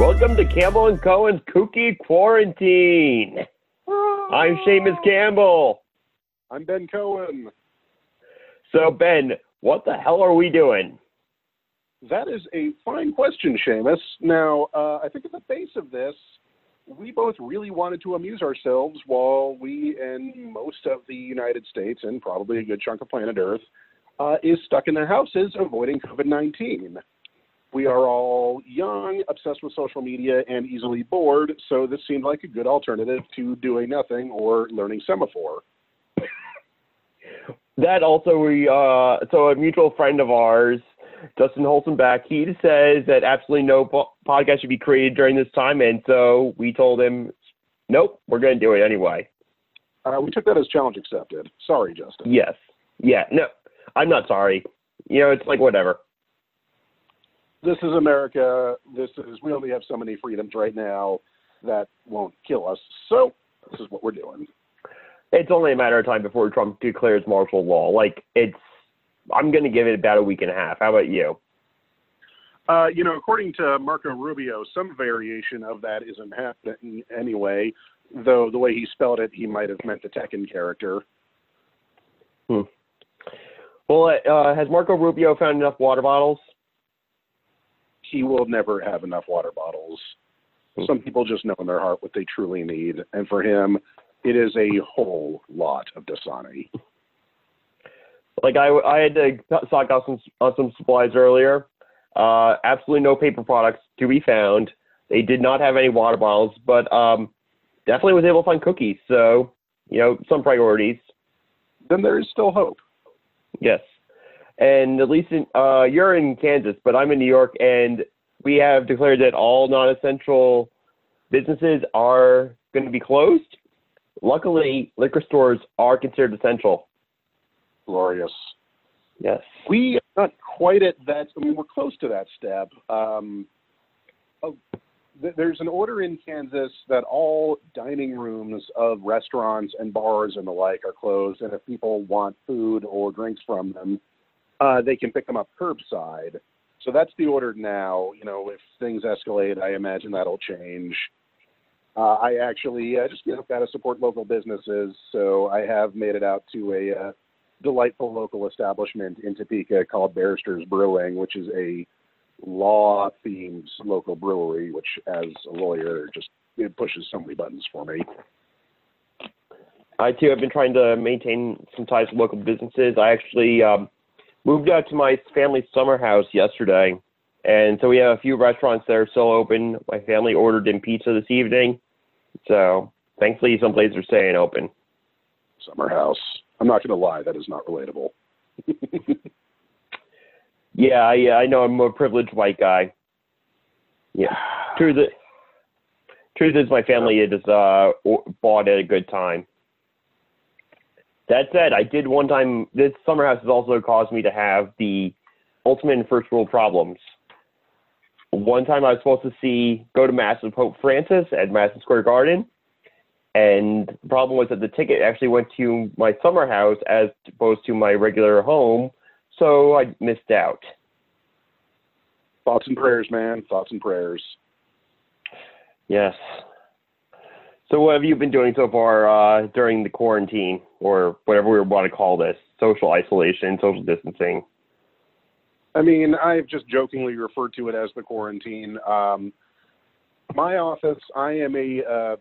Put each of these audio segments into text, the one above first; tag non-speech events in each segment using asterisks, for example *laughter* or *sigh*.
Welcome to Campbell and Cohen's Kooky Quarantine. I'm Seamus Campbell. I'm Ben Cohen. So, Ben, what the hell are we doing? That is a fine question, Seamus. Now, uh, I think at the base of this, we both really wanted to amuse ourselves while we and most of the United States and probably a good chunk of planet Earth uh, is stuck in their houses avoiding COVID 19. We are all young, obsessed with social media, and easily bored, so this seemed like a good alternative to doing nothing or learning semaphore. that also, we, uh, so a mutual friend of ours, Justin Holzenbeck, he says that absolutely no po- podcast should be created during this time, and so we told him, nope, we're going to do it anyway. Uh, we took that as challenge accepted. Sorry, Justin. Yes. Yeah. No, I'm not sorry. You know, it's like whatever this is America. This is we only have so many freedoms right now that won't kill us. So this is what we're doing. It's only a matter of time before Trump declares martial law. Like it's, I'm going to give it about a week and a half. How about you? Uh, you know, according to Marco Rubio, some variation of that isn't happening anyway. Though the way he spelled it, he might have meant the Tekken character. Hmm. Well, uh, has Marco Rubio found enough water bottles? He will never have enough water bottles. Hmm. Some people just know in their heart what they truly need, and for him, it is a whole lot of Dasani. Like I, I had to stock up some uh, some supplies earlier. Uh, absolutely no paper products to be found. They did not have any water bottles, but um, definitely was able to find cookies. So you know some priorities. Then there is still hope. Yes and at least in, uh, you're in Kansas, but I'm in New York, and we have declared that all non-essential businesses are going to be closed. Luckily, liquor stores are considered essential. Glorious. Yes. We are not quite at that. I mean, we're close to that step. Um, oh, th- there's an order in Kansas that all dining rooms of restaurants and bars and the like are closed, and if people want food or drinks from them, uh, they can pick them up curbside. So that's the order now. You know, if things escalate, I imagine that'll change. Uh, I actually uh, just you know got to support local businesses, so I have made it out to a uh, delightful local establishment in Topeka called Barrister's Brewing, which is a law-themed local brewery. Which, as a lawyer, just it pushes so many buttons for me. I too have been trying to maintain some ties with local businesses. I actually um, moved out to my family's summer house yesterday, and so we have a few restaurants that are still open. My family ordered in pizza this evening, so thankfully some places are staying open. Summer house. I'm not going to lie, that is not relatable. *laughs* yeah, I, I know I'm a privileged white guy. Yeah, *sighs* truth is, truth is my family is uh bought at a good time. That said, I did one time. This summer house has also caused me to have the ultimate and first world problems. One time I was supposed to see go to mass with Pope Francis at Madison Square Garden, and the problem was that the ticket actually went to my summer house as opposed to my regular home, so I missed out. Thoughts and prayers, man. Thoughts and prayers. Yes. So, what have you been doing so far uh, during the quarantine, or whatever we want to call this, social isolation, social distancing? I mean, I've just jokingly referred to it as the quarantine. Um, my office, I am a uh,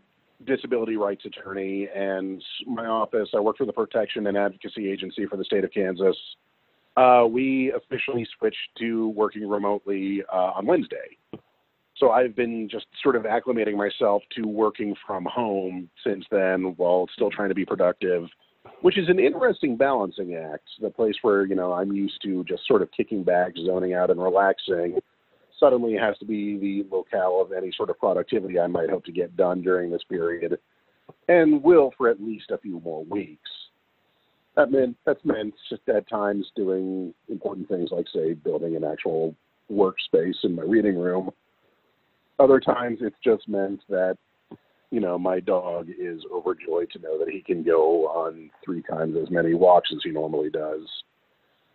disability rights attorney, and my office, I work for the Protection and Advocacy Agency for the state of Kansas. Uh, we officially switched to working remotely uh, on Wednesday. So I've been just sort of acclimating myself to working from home since then while still trying to be productive, which is an interesting balancing act. The place where, you know, I'm used to just sort of kicking back, zoning out, and relaxing suddenly has to be the locale of any sort of productivity I might hope to get done during this period and will for at least a few more weeks. That meant that's meant just at times doing important things like say building an actual workspace in my reading room other times it's just meant that, you know, my dog is overjoyed to know that he can go on three times as many walks as he normally does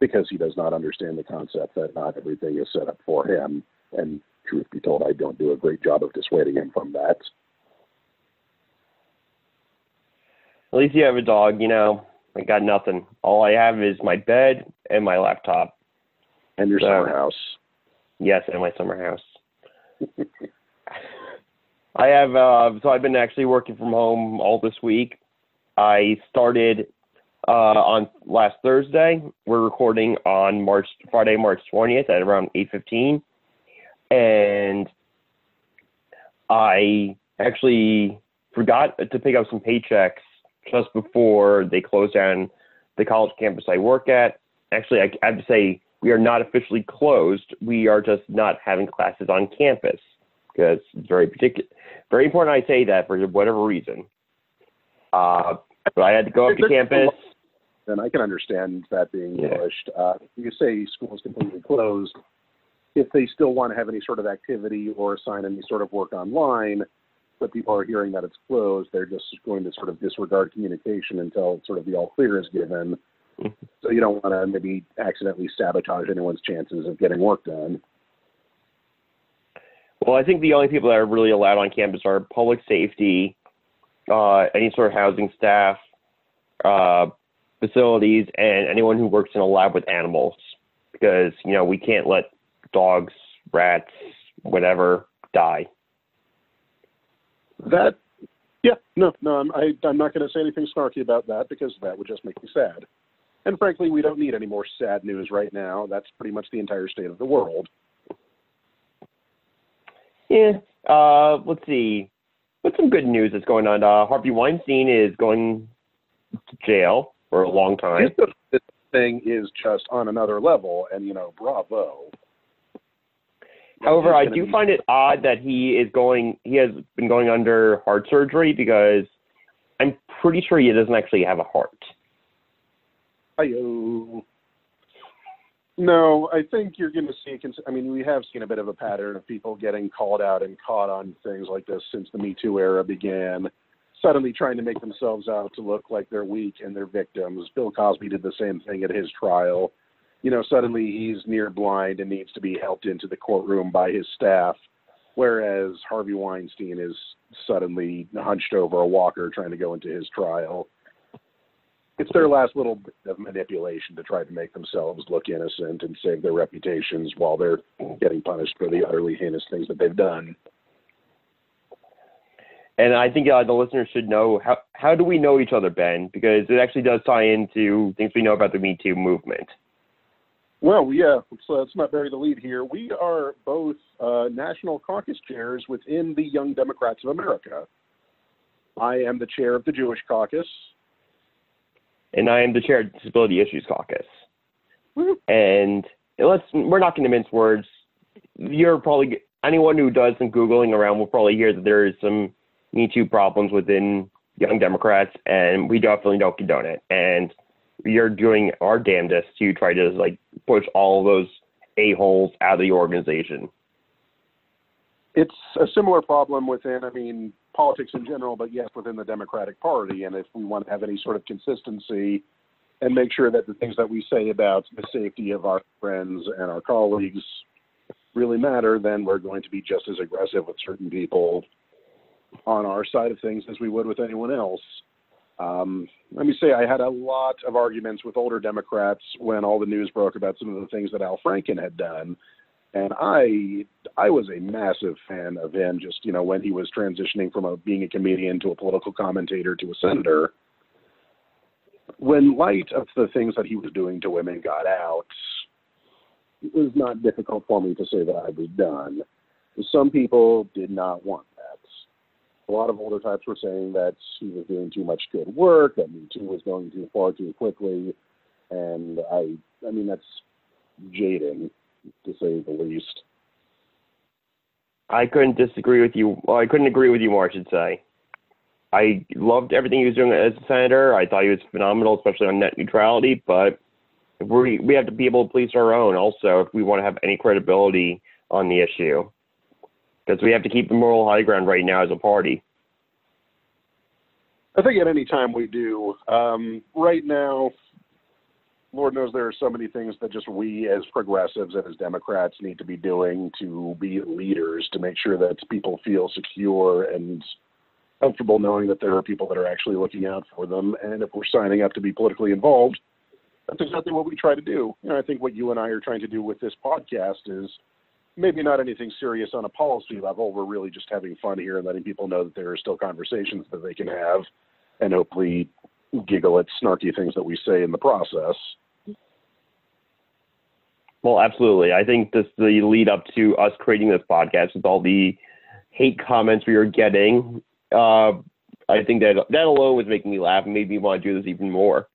because he does not understand the concept that not everything is set up for him. And truth be told, I don't do a great job of dissuading him from that. At least you have a dog, you know. I got nothing. All I have is my bed and my laptop. And your So- summer house. Yes, and my summer house. *laughs* I have uh so I've been actually working from home all this week. I started uh on last Thursday. We're recording on March Friday, March twentieth at around eight fifteen. And I actually forgot to pick up some paychecks just before they closed down the college campus I work at. Actually I, I have to say we are not officially closed. We are just not having classes on campus because it's very particular, very important. I say that for whatever reason. Uh, but I had to go up to campus. then I can understand that being Yeah. pushed. Uh, you say school is completely closed. If they still want to have any sort of activity or assign any sort of work online, but people are hearing that it's closed, they're just going to sort of disregard communication until sort of the all clear is given. Mhm. So you don't want to maybe accidentally sabotage anyone's chances of getting work done. Well, I think the only people that are really allowed on campus are public safety, uh, any sort of housing staff, uh, facilities, and anyone who works in a lab with animals. Because you know we can't let dogs, rats, whatever die. That, yeah, no, no, I'm, I, I'm not going to say anything snarky about that because that would just make me sad. And frankly, we don't need any more sad news right now. That's pretty much the entire state of the world. Yeah. Uh, let's see. What's some good news that's going on? Uh, Harvey Weinstein is going to jail for a long time. This thing is just on another level, and you know, bravo. However, I do be- find it odd that he is going. He has been going under heart surgery because I'm pretty sure he doesn't actually have a heart. Hi-yo. No, I think you're going to see. I mean, we have seen a bit of a pattern of people getting called out and caught on things like this since the Me Too era began. Suddenly trying to make themselves out to look like they're weak and they're victims. Bill Cosby did the same thing at his trial. You know, suddenly he's near blind and needs to be helped into the courtroom by his staff, whereas Harvey Weinstein is suddenly hunched over a walker trying to go into his trial it's their last little bit of manipulation to try to make themselves look innocent and save their reputations while they're getting punished for the utterly heinous things that they've done. And I think uh, the listeners should know how how do we know each other, Ben? Because it actually does tie into things we know about the Me Too movement. Well, yeah, let's, uh, let's not bury the lead here. We are both uh, national caucus chairs within the Young Democrats of America. I am the chair of the Jewish caucus. And I am the chair of the Disability Issues Caucus. And let's we're not going to mince words. You're probably anyone who does some googling around will probably hear that there is some Me Too problems within Young Democrats, and we definitely don't condone it. And you're doing our damnedest to try to like push all of those a holes out of the organization. It's a similar problem within, I mean, politics in general, but yes, within the Democratic Party. And if we want to have any sort of consistency and make sure that the things that we say about the safety of our friends and our colleagues really matter, then we're going to be just as aggressive with certain people on our side of things as we would with anyone else. Um, let me say, I had a lot of arguments with older Democrats when all the news broke about some of the things that Al Franken had done. And I, I was a massive fan of him. Just you know, when he was transitioning from a, being a comedian to a political commentator to a senator. When light of the things that he was doing to women got out, it was not difficult for me to say that I was done. Some people did not want that. A lot of older types were saying that he was doing too much good work, that Me Too was going too far too quickly, and I, I mean that's jading to say the least. I couldn't disagree with you. Well, I couldn't agree with you more, I should say. I loved everything he was doing as a senator. I thought he was phenomenal, especially on net neutrality. But we we have to be able to police our own also if we want to have any credibility on the issue, because we have to keep the moral high ground right now as a party. I think at any time we do. Um, right now, Lord knows there are so many things that just we as progressives and as Democrats need to be doing to be leaders to make sure that people feel secure and comfortable knowing that there are people that are actually looking out for them. And if we're signing up to be politically involved, that's exactly what we try to do. You know, I think what you and I are trying to do with this podcast is maybe not anything serious on a policy level. We're really just having fun here and letting people know that there are still conversations that they can have and hopefully giggle at snarky things that we say in the process. Well, absolutely. I think this the lead up to us creating this podcast with all the hate comments we were getting. Uh, I think that that alone was making me laugh and made me want to do this even more.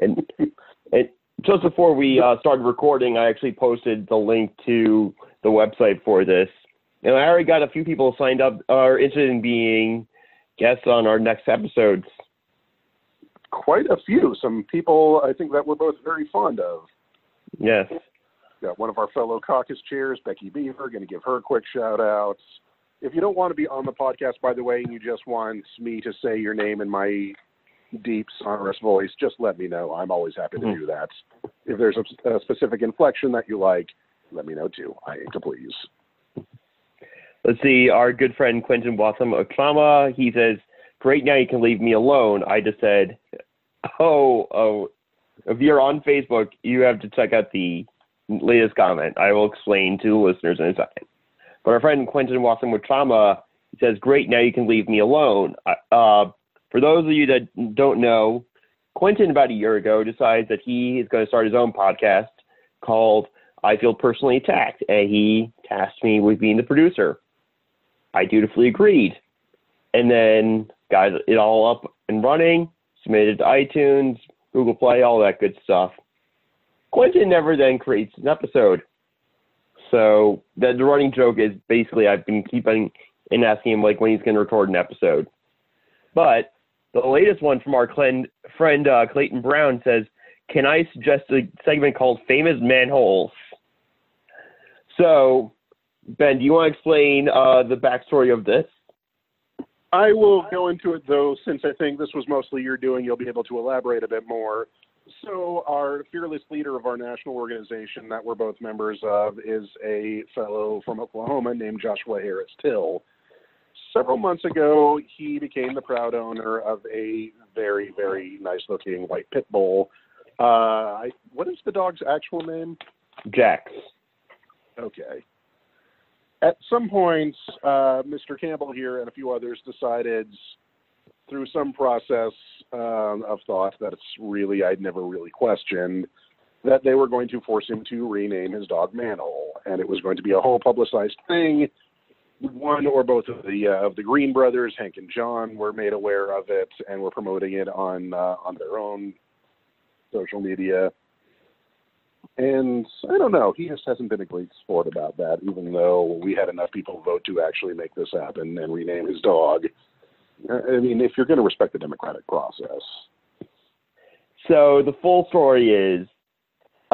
And, and just before we uh, started recording, I actually posted the link to the website for this. And I already got a few people signed up are interested in being guests on our next episodes. Quite a few. Some people I think that we're both very fond of. Yes. Got one of our fellow caucus chairs, Becky Beaver, going to give her a quick shout out. If you don't want to be on the podcast, by the way, and you just want me to say your name in my deep, sonorous voice, just let me know. I'm always happy to Mhm. do that. If there's a, a specific inflection that you like, let me know too. I aim to please. Let's see, our good friend Quentin Botham Oklama, he says, Great now you can leave me alone. I just said, Oh, oh if you're on Facebook, you have to check out the latest comment. I will explain to listeners in a second. But our friend Quentin Watson with trauma says, Great, now you can leave me alone. Uh, for those of you that don't know, Quentin, about a year ago, decides that he is going to start his own podcast called I Feel Personally Attacked. And he tasked me with being the producer. I dutifully agreed. And then got it all up and running, submitted to iTunes, Google Play, all that good stuff. Quentin never then creates an episode. So the, the running joke is basically I've been keeping and asking him like when he's going to record an episode. But the latest one from our friend uh, Clayton Brown says, "Can I suggest a segment called Famous Manholes?" So, Ben, do you want to explain uh, the backstory of this? I will go into it though, since I think this was mostly your doing, you'll be able to elaborate a bit more. So, our fearless leader of our national organization that we're both members of is a fellow from Oklahoma named Joshua Harris Till. Several months ago, he became the proud owner of a very, very nice looking white pit bull. Uh, I, what is the dog's actual name? Jax. Okay. At some point, uh, Mr. Campbell here and a few others decided, through some process um, of thought that it's really I'd never really questioned, that they were going to force him to rename his dog Manhole, and it was going to be a whole publicized thing. One or both of the uh, of the Green brothers, Hank and John, were made aware of it and were promoting it on uh, on their own social media. And I don't know. He just hasn't been a great sport about that, even though we had enough people vote to actually make this happen and rename his dog. I mean, if you're going to respect the democratic process. So the full story is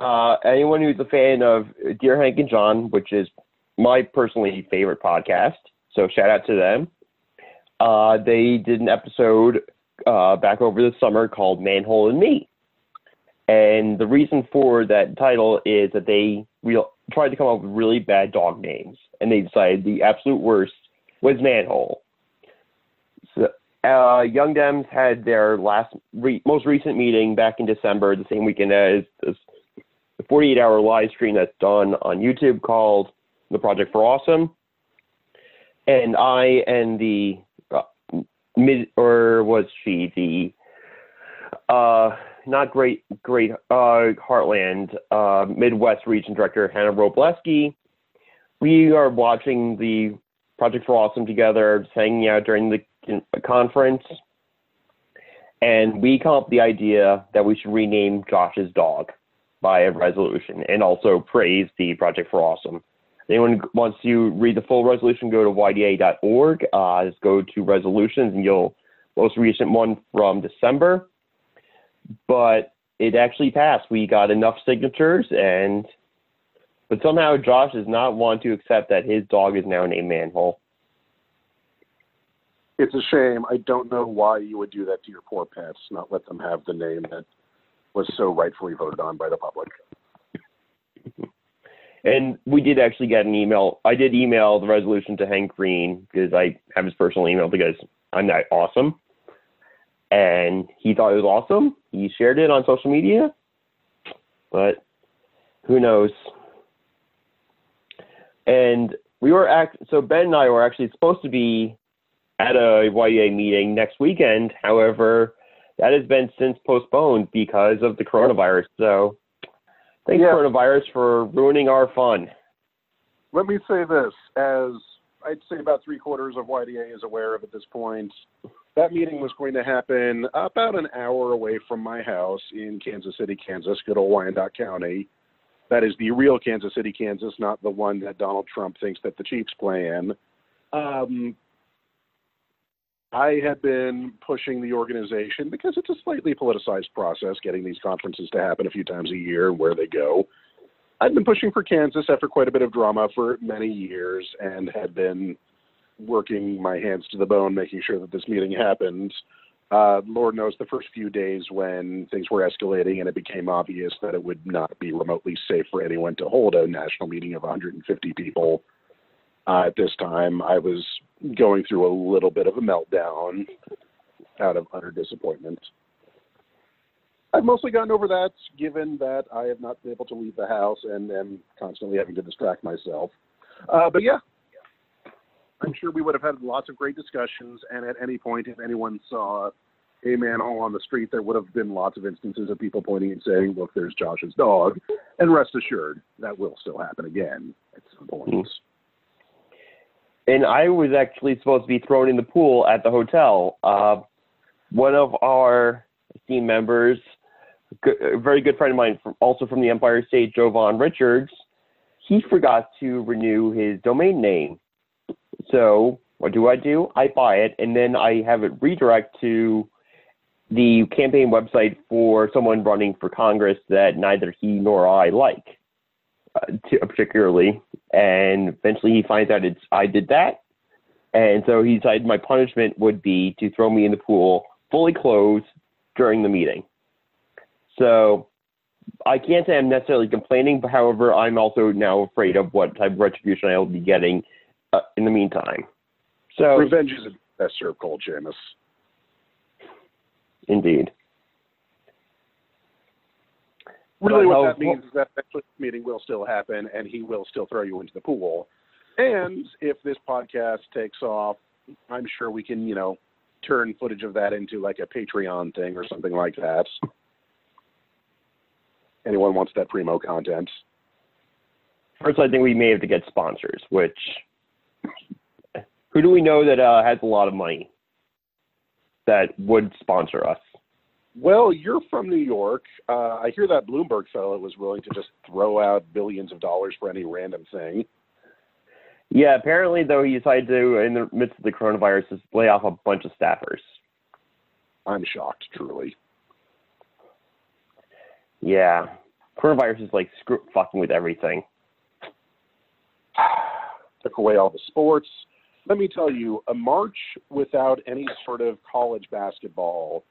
uh, anyone who's a fan of Dear Hank and John, which is my personally favorite podcast, so shout out to them. Uh, they did an episode uh, back over the summer called Manhole and Me. And the reason for that title is that they real, tried to come up with really bad dog names, and they decided the absolute worst was Manhole. Uh, Young Dems had their last, re- most recent meeting back in December, the same weekend as this 48 hour live stream that's done on YouTube called The Project for Awesome. And I and the uh, mid, or was she the, uh, not great, great, uh, Heartland, uh, Midwest Region Director Hannah Robleski. We are watching the Project for Awesome together, hanging out during the conference, and we come up with the idea that we should rename Josh's dog by a resolution and also praise the Project for Awesome. Anyone wants to read the full resolution, go to yda.org. Uh, just go to resolutions, and you'll most recent one from December. But it actually passed. We got enough signatures, and but somehow Josh does not want to accept that his dog is now named Manhole. It's a shame. I don't know why you would do that to your poor pets, not let them have the name that was so rightfully voted on by the public. *laughs* And we did actually get an email. I did email the resolution to Hank Green because I have his personal email because I'm that awesome. And he thought it was awesome. He shared it on social media. But who knows? And we were act so Ben and I were actually supposed to be at a YDA meeting next weekend. However, that has been since postponed because of the coronavirus. So Thanks, yeah. coronavirus, for ruining our fun. Let me say this, as I'd say about three quarters of YDA is aware of at this point. That meeting was going to happen about an hour away from my house in Kansas City, Kansas, good old Wyandotte County. That is the real Kansas City, Kansas, not the one that Donald Trump thinks that the Chiefs play in. Um, I had been pushing the organization because it's a slightly politicized process getting these conferences to happen a few times a year where they go. I'd been pushing for Kansas after quite a bit of drama for many years and had been working my hands to the bone making sure that this meeting happened. Uh, Lord knows the first few days when things were escalating and it became obvious that it would not be remotely safe for anyone to hold a national meeting of 150 people uh, at this time, I was going through a little bit of a meltdown out of utter disappointment. I've mostly gotten over that, given that I have not been able to leave the house and am constantly having to distract myself. Uh, but yeah, I'm sure we would have had lots of great discussions. And at any point, if anyone saw a manhole on the street, there would have been lots of instances of people pointing and saying, "Look, there's Josh's dog." And rest assured, that will still happen again at some point. Mm-hmm and I was actually supposed to be thrown in the pool at the hotel. Uh, one of our team members, a very good friend of mine, from, also from the Empire State, Jovan Richards, he forgot to renew his domain name. So what do I do? I buy it, and then I have it redirect to the campaign website for someone running for Congress that neither he nor I like, to, particularly and eventually he finds out it's I did that, and so he decided my punishment would be to throw me in the pool fully clothed during the meeting. So I can't say I'm necessarily complaining, but however, I'm also now afraid of what type of retribution I will be getting uh, in the meantime. So revenge is a best served cold, Seamus. Indeed. Really, what that means is that that meeting will still happen, and he will still throw you into the pool. And if this podcast takes off, I'm sure we can, you know, turn footage of that into like a Patreon thing or something like that. Anyone wants that primo content? First, I think we may have to get sponsors. Which, who do we know that uh, has a lot of money that would sponsor us? Well, you're from New York. Uh, I hear that Bloomberg fellow was willing to just throw out billions of dollars for any random thing. Yeah, apparently, though, he decided to, in the midst of the coronavirus, just lay off a bunch of staffers. I'm shocked, truly. Yeah, coronavirus is like screw fucking with everything. *sighs* Took away all the sports. Let me tell you, a march without any sort of college basketball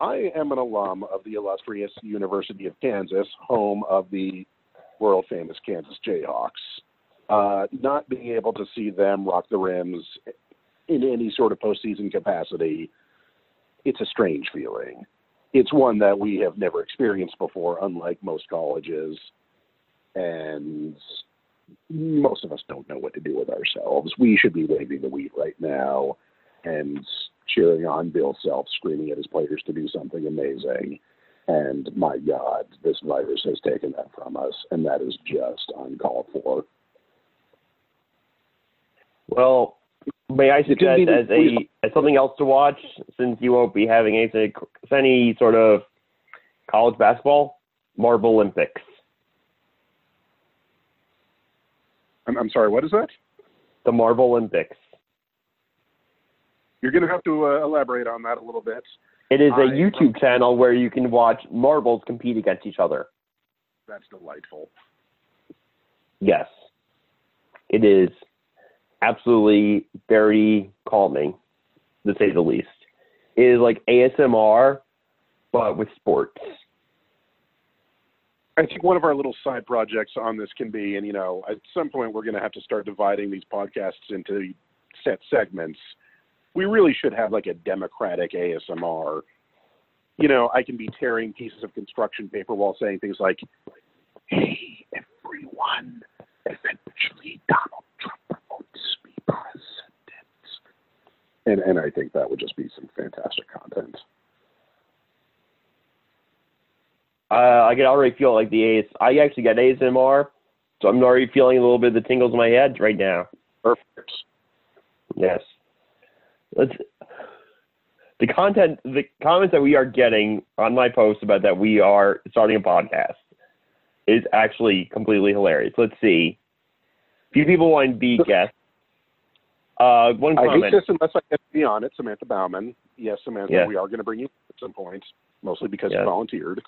I am an alum of the illustrious University of Kansas, home of the world famous Kansas Jayhawks. Uh, not being able to see them rock the rims in any sort of postseason capacity, it's a strange feeling. It's one that we have never experienced before, unlike most colleges. And most of us don't know what to do with ourselves. We should be waving the wheat right now and cheering on Bill Self, screaming at his players to do something amazing. And my God, this virus has taken that from us, and that is just uncalled for. Well, may I suggest as a as something else to watch, since you won't be having anything, any sort of college basketball, Marble Olympics. I'm, I'm sorry, what is that? The Marble Olympics. You're going to have to uh, elaborate on that a little bit. It is a I, YouTube channel where you can watch marbles compete against each other. That's delightful. Yes. It is absolutely very calming, to say the least. It is like ASMR, but with sports. I think one of our little side projects on this can be, and you know, at some point we're going to have to start dividing these podcasts into set segments. We really should have like a democratic ASMR. You know, I can be tearing pieces of construction paper while saying things like, "Hey, everyone, eventually Donald Trump to be president," and and I think that would just be some fantastic content. Uh, I can already feel like the AS. I actually got ASMR, so I'm already feeling a little bit of the tingles in my head right now. Perfect. Yes. Let's. The content, the comments that we are getting on my post about that we are starting a podcast is actually completely hilarious. Let's see. A few people want to be guests. Uh, one comment. I comment. hate this unless I get to be on it. Samantha Bauman. Yes, Samantha, Yeah. we are going to bring you at some point, mostly because Yeah. you volunteered.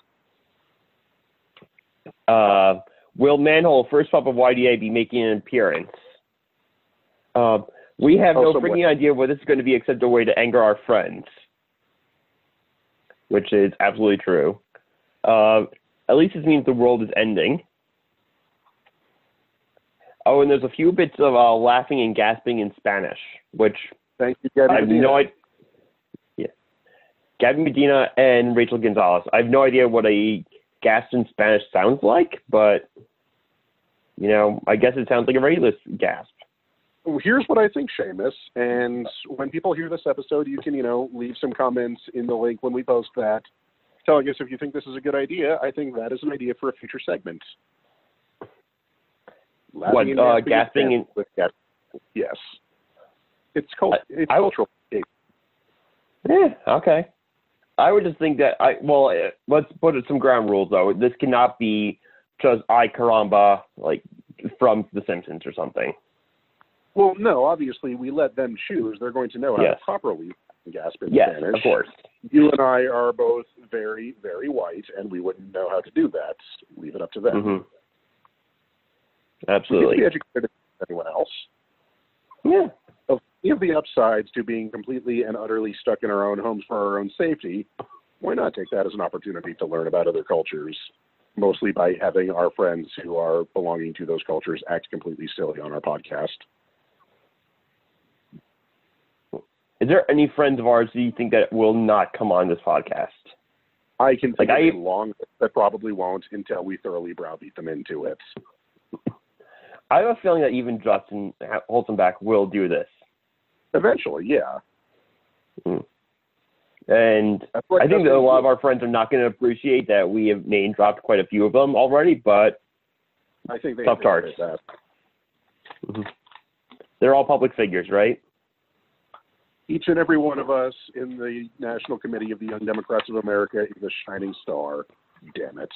Uh, will Manhole, first pup of YDA, be making an appearance? Uh, we have Oh, no freaking idea what this is going to be except a way to anger our friends, which is absolutely true. Uh, at least this means the world is ending. Oh, and there's a few bits of uh, laughing and gasping in Spanish, which Thank you, Gabby. I have Medina. no idea. Yeah. Gabby Medina and Rachel Gonzalez. I have no idea what a gasp in Spanish sounds like, but you know, I guess it sounds like a regular gasp. Here's what I think, Seamus. And when people hear this episode, you can, you know, leave some comments in the link when we post that, telling us if you think this is a good idea. I think that is an idea for a future segment. What, and uh, gasping gasping and- with gas- Yes. It's cult. I- it's I- cultural. Yeah, okay. I would just think that I well, eh, let's put some ground rules though. This cannot be just I caramba like from The Simpsons or something. Well, no, obviously we let them choose. They're going to know how Yes. to properly gasp in Yes, Spanish. of course. You and I are both very, very white, and we wouldn't know how to do that. Leave it up to them. hmm We can Absolutely. be educated as anyone else. Yeah. Of any of the upsides to being completely and utterly stuck in our own homes for our own safety, why not take that as an opportunity to learn about other cultures? Mostly by having our friends who are belonging to those cultures act completely silly on our podcast. Is there any friends of ours that you think that will not come on this podcast? I can think Like, of I- a long that probably won't until we thoroughly browbeat them into it. I have a feeling that even Justin Holzenbach will do this. Eventually, yeah. Hmm. And That's what I think that a lot of our friends are not going to appreciate that we have name dropped quite a few of them already, but I think they tough cards. that. Mm-hmm. they're all public figures, right? Each and every one of us in the National Committee of the Young Democrats of America is a shining star. Damn it.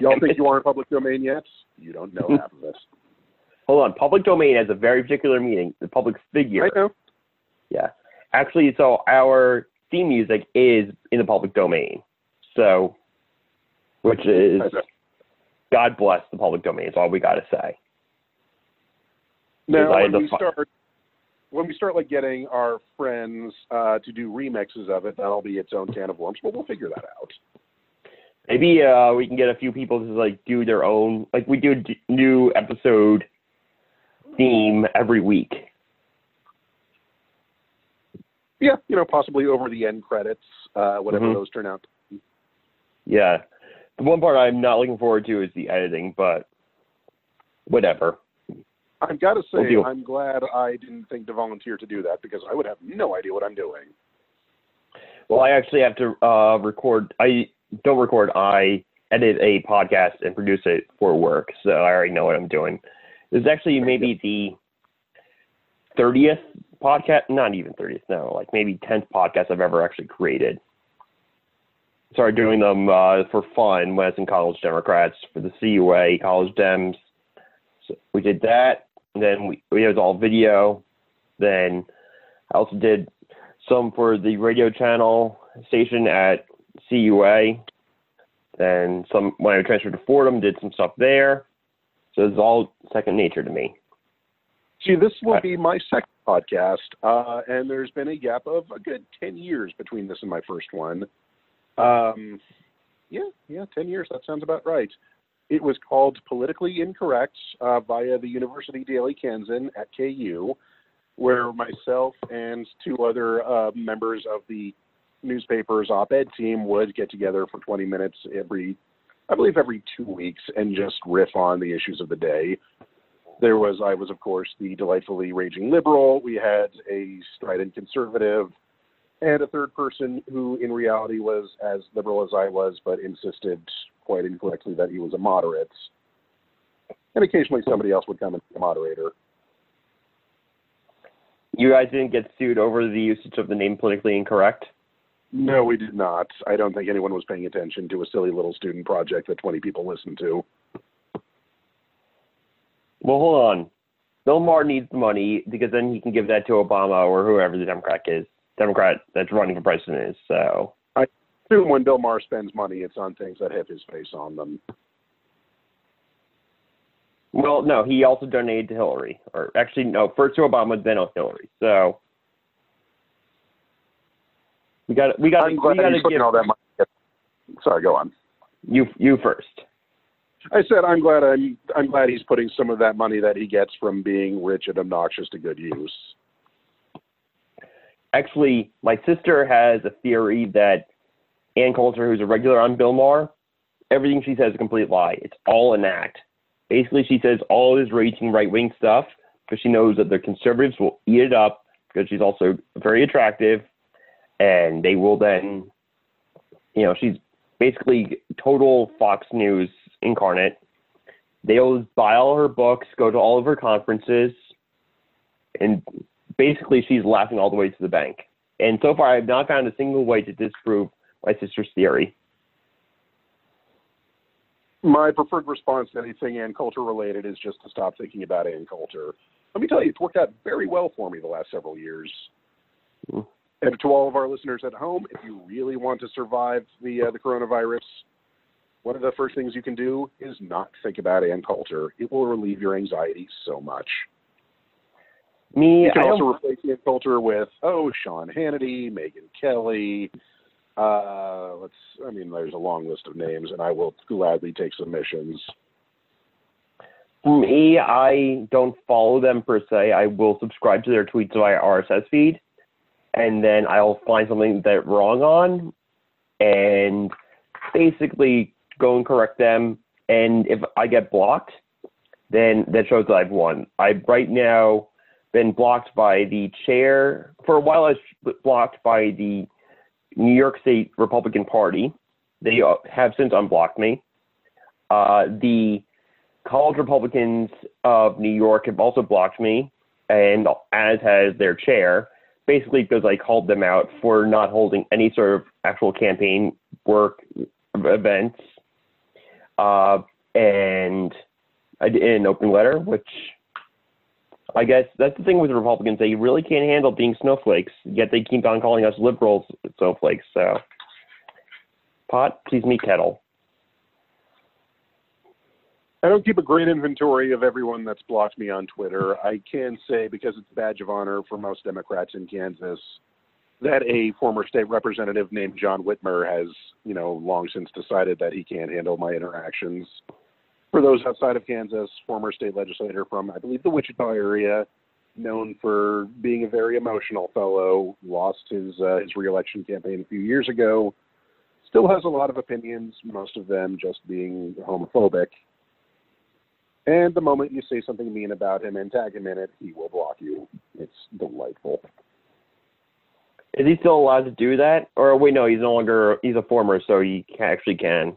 Y'all think you aren't public domain yet? You don't know half of this. Hold on. Public domain has a very particular meaning. The public figure. I know. Yeah. Actually, so our theme music is in the public domain. So, which is. God bless the public domain, is all we got to say. Now, when we start, when we start like getting our friends uh, to do remixes of it, that'll be its own can of worms. But we'll figure that out. Maybe uh, we can get a few people to like do their own, like we do d- new episode theme every week. Yeah, you know, possibly over the end credits, uh, whatever Mhm. those turn out. Yeah. The one part I'm not looking forward to is the editing, but whatever. I've got to say, We'll. I'm glad I didn't think to volunteer to do that because I would have no idea what I'm doing. Well, I actually have to uh, record. I don't record. I edit a podcast and produce it for work, so I already know what I'm doing. This is actually maybe the thirtieth podcast, not even thirtieth, no, like maybe tenth podcast I've ever actually created. Started doing them uh, for fun when I was in college Democrats for the CUA college Dems. So we did that, and then we it was all video. Then I also did some for the radio channel station at CUA. And some when I transferred to Fordham, did some stuff there. So it's all second nature to me. See, this will be my second podcast, uh, and there's been a gap of a good ten years between this and my first one. Um, yeah, yeah, ten years. That sounds about right. It was called Politically Incorrect uh, via the University Daily Kansan at KU, where myself and two other uh, members of the newspaper's op-ed team would get together for 20 minutes every, I believe, every two weeks and just riff on the issues of the day. There was, I was, of course, the delightfully raging liberal. We had a strident conservative and a third person who, in reality, was as liberal as I was, but insisted quite incorrectly that he was a moderate. And occasionally somebody else would come and be a moderator. You guys didn't get sued over the usage of the name politically incorrect? No, we did not. I don't think anyone was paying attention to a silly little student project that 20 people listened to. Well, hold on. Bill Maher needs the money because then he can give that to Obama or whoever the Democrat is, Democrat that's running for president is. So I assume when Bill Maher spends money, it's on things that have his face on them. Well, no, he also donated to Hillary, or actually, no, first to Obama, then to Hillary. So we got we got I'm glad we got to he's putting all that money. Sorry, go on. you you first. I said I'm glad I'm I'm glad he's putting some of that money that he gets from being rich and obnoxious to good use. Actually, my sister has a theory that Ann Coulter, who's a regular on Bill Maher, everything she says is a complete lie. It's all an act. Basically, she says all this raging right wing stuff because she knows that the conservatives will eat it up because she's also very attractive, and they will then, you know, she's basically total Fox News incarnate. They'll buy all her books, go to all of her conferences, and basically she's laughing all the way to the bank. And so far, I've not found a single way to disprove my sister's theory. My preferred response to anything Ann Coulter related is just to stop thinking about Ann Coulter. Let me tell you, it's worked out very well for me the last several years. Mm. And to all of our listeners at home, if you really want to survive the uh, the coronavirus, one of the first things you can do is not think about Ann Coulter. It will relieve your anxiety so much. Me, You can I also replace Ann Coulter with oh Sean Hannity, Megyn Kelly. Uh, let's. I mean, there's a long list of names, and I will gladly take submissions. me, I don't follow them per se. I will subscribe to their tweets via RSS feed, and then I'll find something that wrong on, and basically go and correct them. And if I get blocked, then that shows that I've won. I've right now been blocked by the chair. For a while, I was blocked by the New York State Republican Party. They uh, have since unblocked me. Uh, the college Republicans of New York have also blocked me, and as has their chair, basically because I called them out for not holding any sort of actual campaign work events. Uh, and I did an open letter, which I guess that's the thing with Republicans. They really can't handle being snowflakes, yet they keep on calling us liberals snowflakes. So, pot, please me kettle. I don't keep a great inventory of everyone that's blocked me on Twitter. I can say, because it's a badge of honor for most Democrats in Kansas, that a former state representative named John Whitmer has, you know, long since decided that he can't handle my interactions. For those outside of Kansas, former state legislator from, I believe, the Wichita area, known for being a very emotional fellow, lost his uh, his reelection campaign a few years ago. Still has a lot of opinions, most of them just being homophobic. And the moment you say something mean about him and tag him in it, he will block you. It's delightful. Is he still allowed to do that? Or wait, no, he's no longer. He's a former, so he actually can.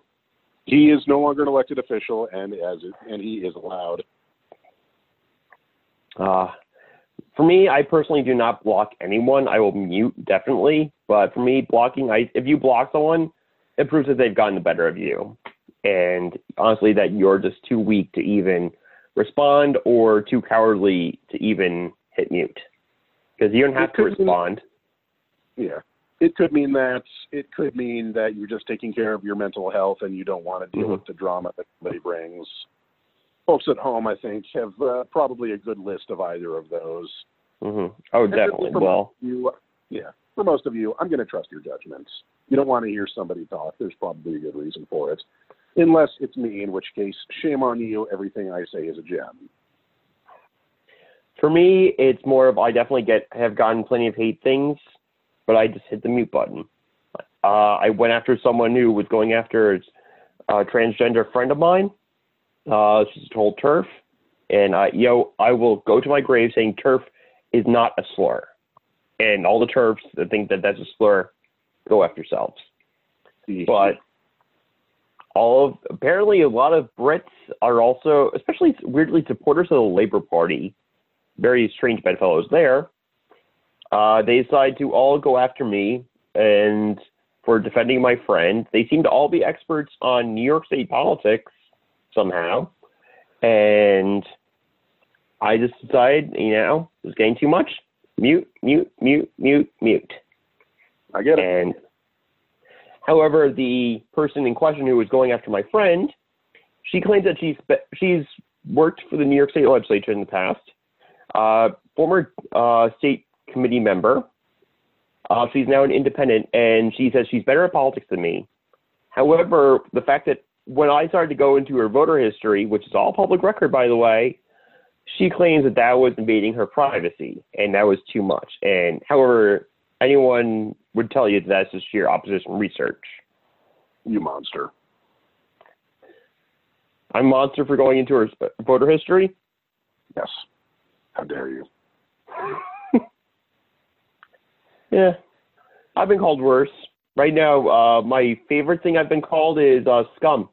He is no longer an elected official, and as and he is allowed. Uh, for me, I personally do not block anyone. I will mute definitely, but for me, blocking, I if you block someone, it proves that they've gotten the better of you, and honestly, that you're just too weak to even respond or too cowardly to even hit mute because you don't have to respond. Yeah. It could mean that it could mean that you're just taking care of your mental health and you don't want to deal Mhm. with the drama that somebody brings. Folks at home, I think, have uh, probably a good list of either of those. Mm-hmm. Oh, And definitely. Well, You, yeah, for most of you, I'm going to trust your judgments. You don't want to hear somebody talk. There's probably a good reason for it. Unless it's me, in which case, shame on you. Everything I say is a gem. for me, it's more of I definitely get have gotten plenty of hate things, but I just hit the mute button. Uh, I went after someone who was going after a transgender friend of mine. Uh, she's told TERF, and I, yo, I will go to my grave saying TERF is not a slur, and all the TERFs that think that that's a slur, go after yourselves. But all of apparently a lot of Brits are also, especially weirdly, supporters of the Labour Party. Very strange bedfellows there. Uh, they decide to all go after me and for defending my friend. They seem to all be experts on New York State politics somehow, and I just decided, you know, it was getting too much. Mute, mute, mute, mute, mute. I get it. And however, the person in question who was going after my friend, she claims that she's she's worked for the New York State Legislature in the past, uh, former uh, state committee member. Uh, she's now an independent, and she says she's better at politics than me. However, the fact that when I started to go into her voter history, which is all public record, by the way, she claims that that was invading her privacy, and that was too much. And however, anyone would tell you that that's just sheer opposition research. You monster. I'm monster for going into her voter history. Yes. How dare you? Yeah, I've been called worse. Right now, uh, my favorite thing I've been called is uh, scum.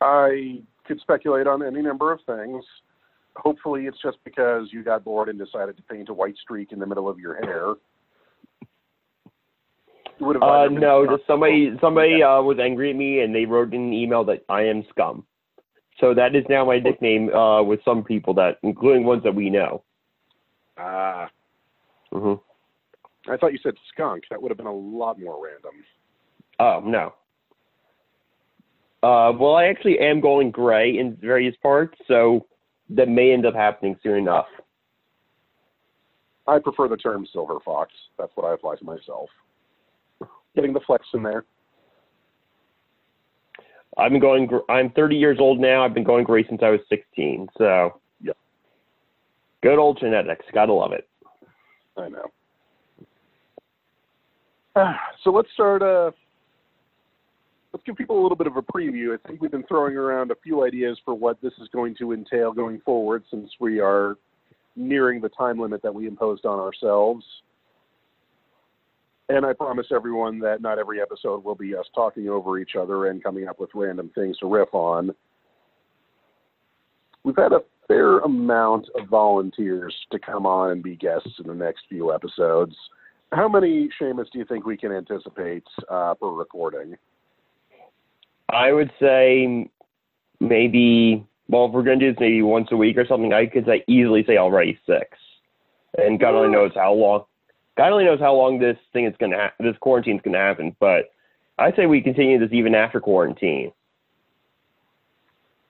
I could speculate on any number of things. Hopefully, it's just because you got bored and decided to paint a white streak in the middle of your hair. Uh, no, just somebody somebody uh, was angry at me and they wrote in an email that I am scum. So that is now my nickname uh, with some people that, including ones that we know. Ah, hmm I thought you said skunk. That would have been a lot more random. Oh no. Uh, well, I actually am going gray in various parts, so that may end up happening soon enough. I prefer the term silver fox. That's what I apply to myself. Getting the flex in there. I'm going. gr- I'm 30 years old now. I've been going gray since I was 16. So. Good old genetics. Gotta love it. I know. Ah, *sighs* so let's start. Uh, let's give people a little bit of a preview. I think we've been throwing around a few ideas for what this is going to entail going forward, since we are nearing the time limit that we imposed on ourselves. And I promise everyone that not every episode will be us talking over each other and coming up with random things to riff on. We've had a fair amount of volunteers to come on and be guests in the next few episodes. How many Seamus do you think we can anticipate uh, for recording? I would say maybe. Well, if we're gonna do this maybe once a week or something, I could say easily say already six. And God only knows how long. God only knows how long this thing is gonna ha- this quarantine's gonna happen. But I say we continue this even after quarantine.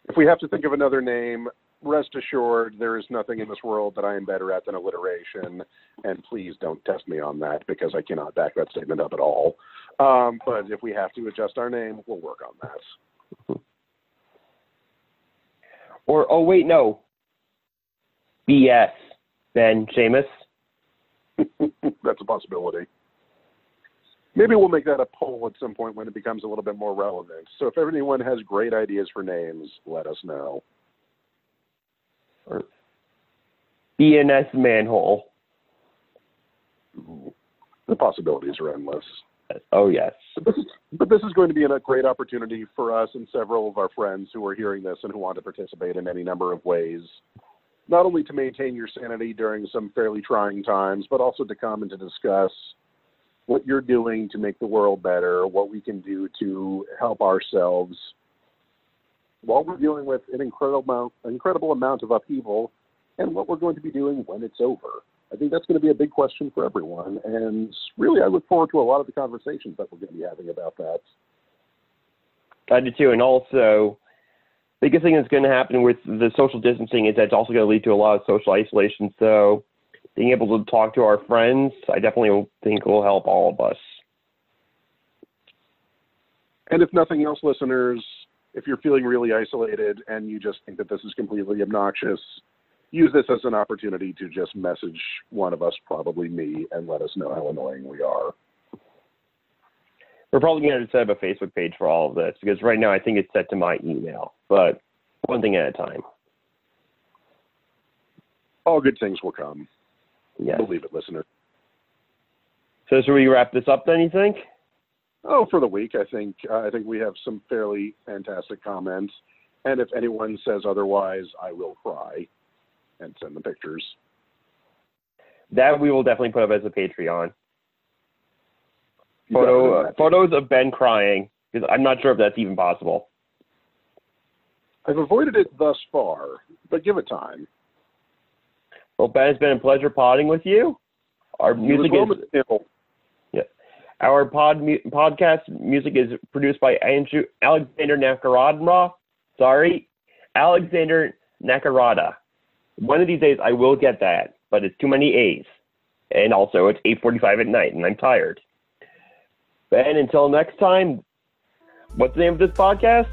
If we have to think of another name, rest assured there is nothing in this world that I am better at than alliteration. And please don't test me on that because I cannot back that statement up at all. Um, but if we have to adjust our name, we'll work on that. *laughs* Or oh wait, no. BS. Ben Seamus. *laughs* That's a possibility. Maybe we'll make that a poll at some point when it becomes a little bit more relevant. So if anyone has great ideas for names, let us know. Or BNS manhole. The possibilities are endless. Oh yes. But this, is, but this is going to be a great opportunity for us and several of our friends who are hearing this and who want to participate in any number of ways. Not only to maintain your sanity during some fairly trying times, but also to come and to discuss what you're doing to make the world better, what we can do to help ourselves while we're dealing with an incredible amount, incredible amount of upheaval, and what we're going to be doing when it's over. I think that's going to be a big question for everyone, and really, I look forward to a lot of the conversations that we're going to be having about that. I do too. And also, biggest thing that's going to happen with the social distancing is that it's also going to lead to a lot of social isolation. So being able to talk to our friends, I definitely think will help all of us. And if nothing else, listeners, if you're feeling really isolated and you just think that this is completely obnoxious, use this as an opportunity to just message one of us, probably me, and let us know how annoying we are. We're probably going to set up a Facebook page for all of this because right now I think it's set to my email, but one thing at a time. All good things will come. Yes. Believe it, listener. So should we wrap this up then? You think? Oh, for the week, I think uh, I think we have some fairly fantastic comments, and if anyone says otherwise, I will cry and send the pictures. That we will definitely put up as a Patreon. Photo, uh, photos of Ben crying because I'm not sure if that's even possible. I've avoided it thus far, but give it time. Well, Ben, it's been a pleasure podding with you. Our music is. Our pod mu- podcast music is produced by Andrew Alexander Nakarada. Sorry, Alexander Nakarada. One of these days I will get that, but it's too many A's, and also it's 8:45 at night, and I'm tired. Ben, until next time, what's the name of this podcast?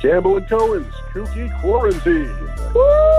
Campbell and Cohen's Kooky Quarantine. Woo!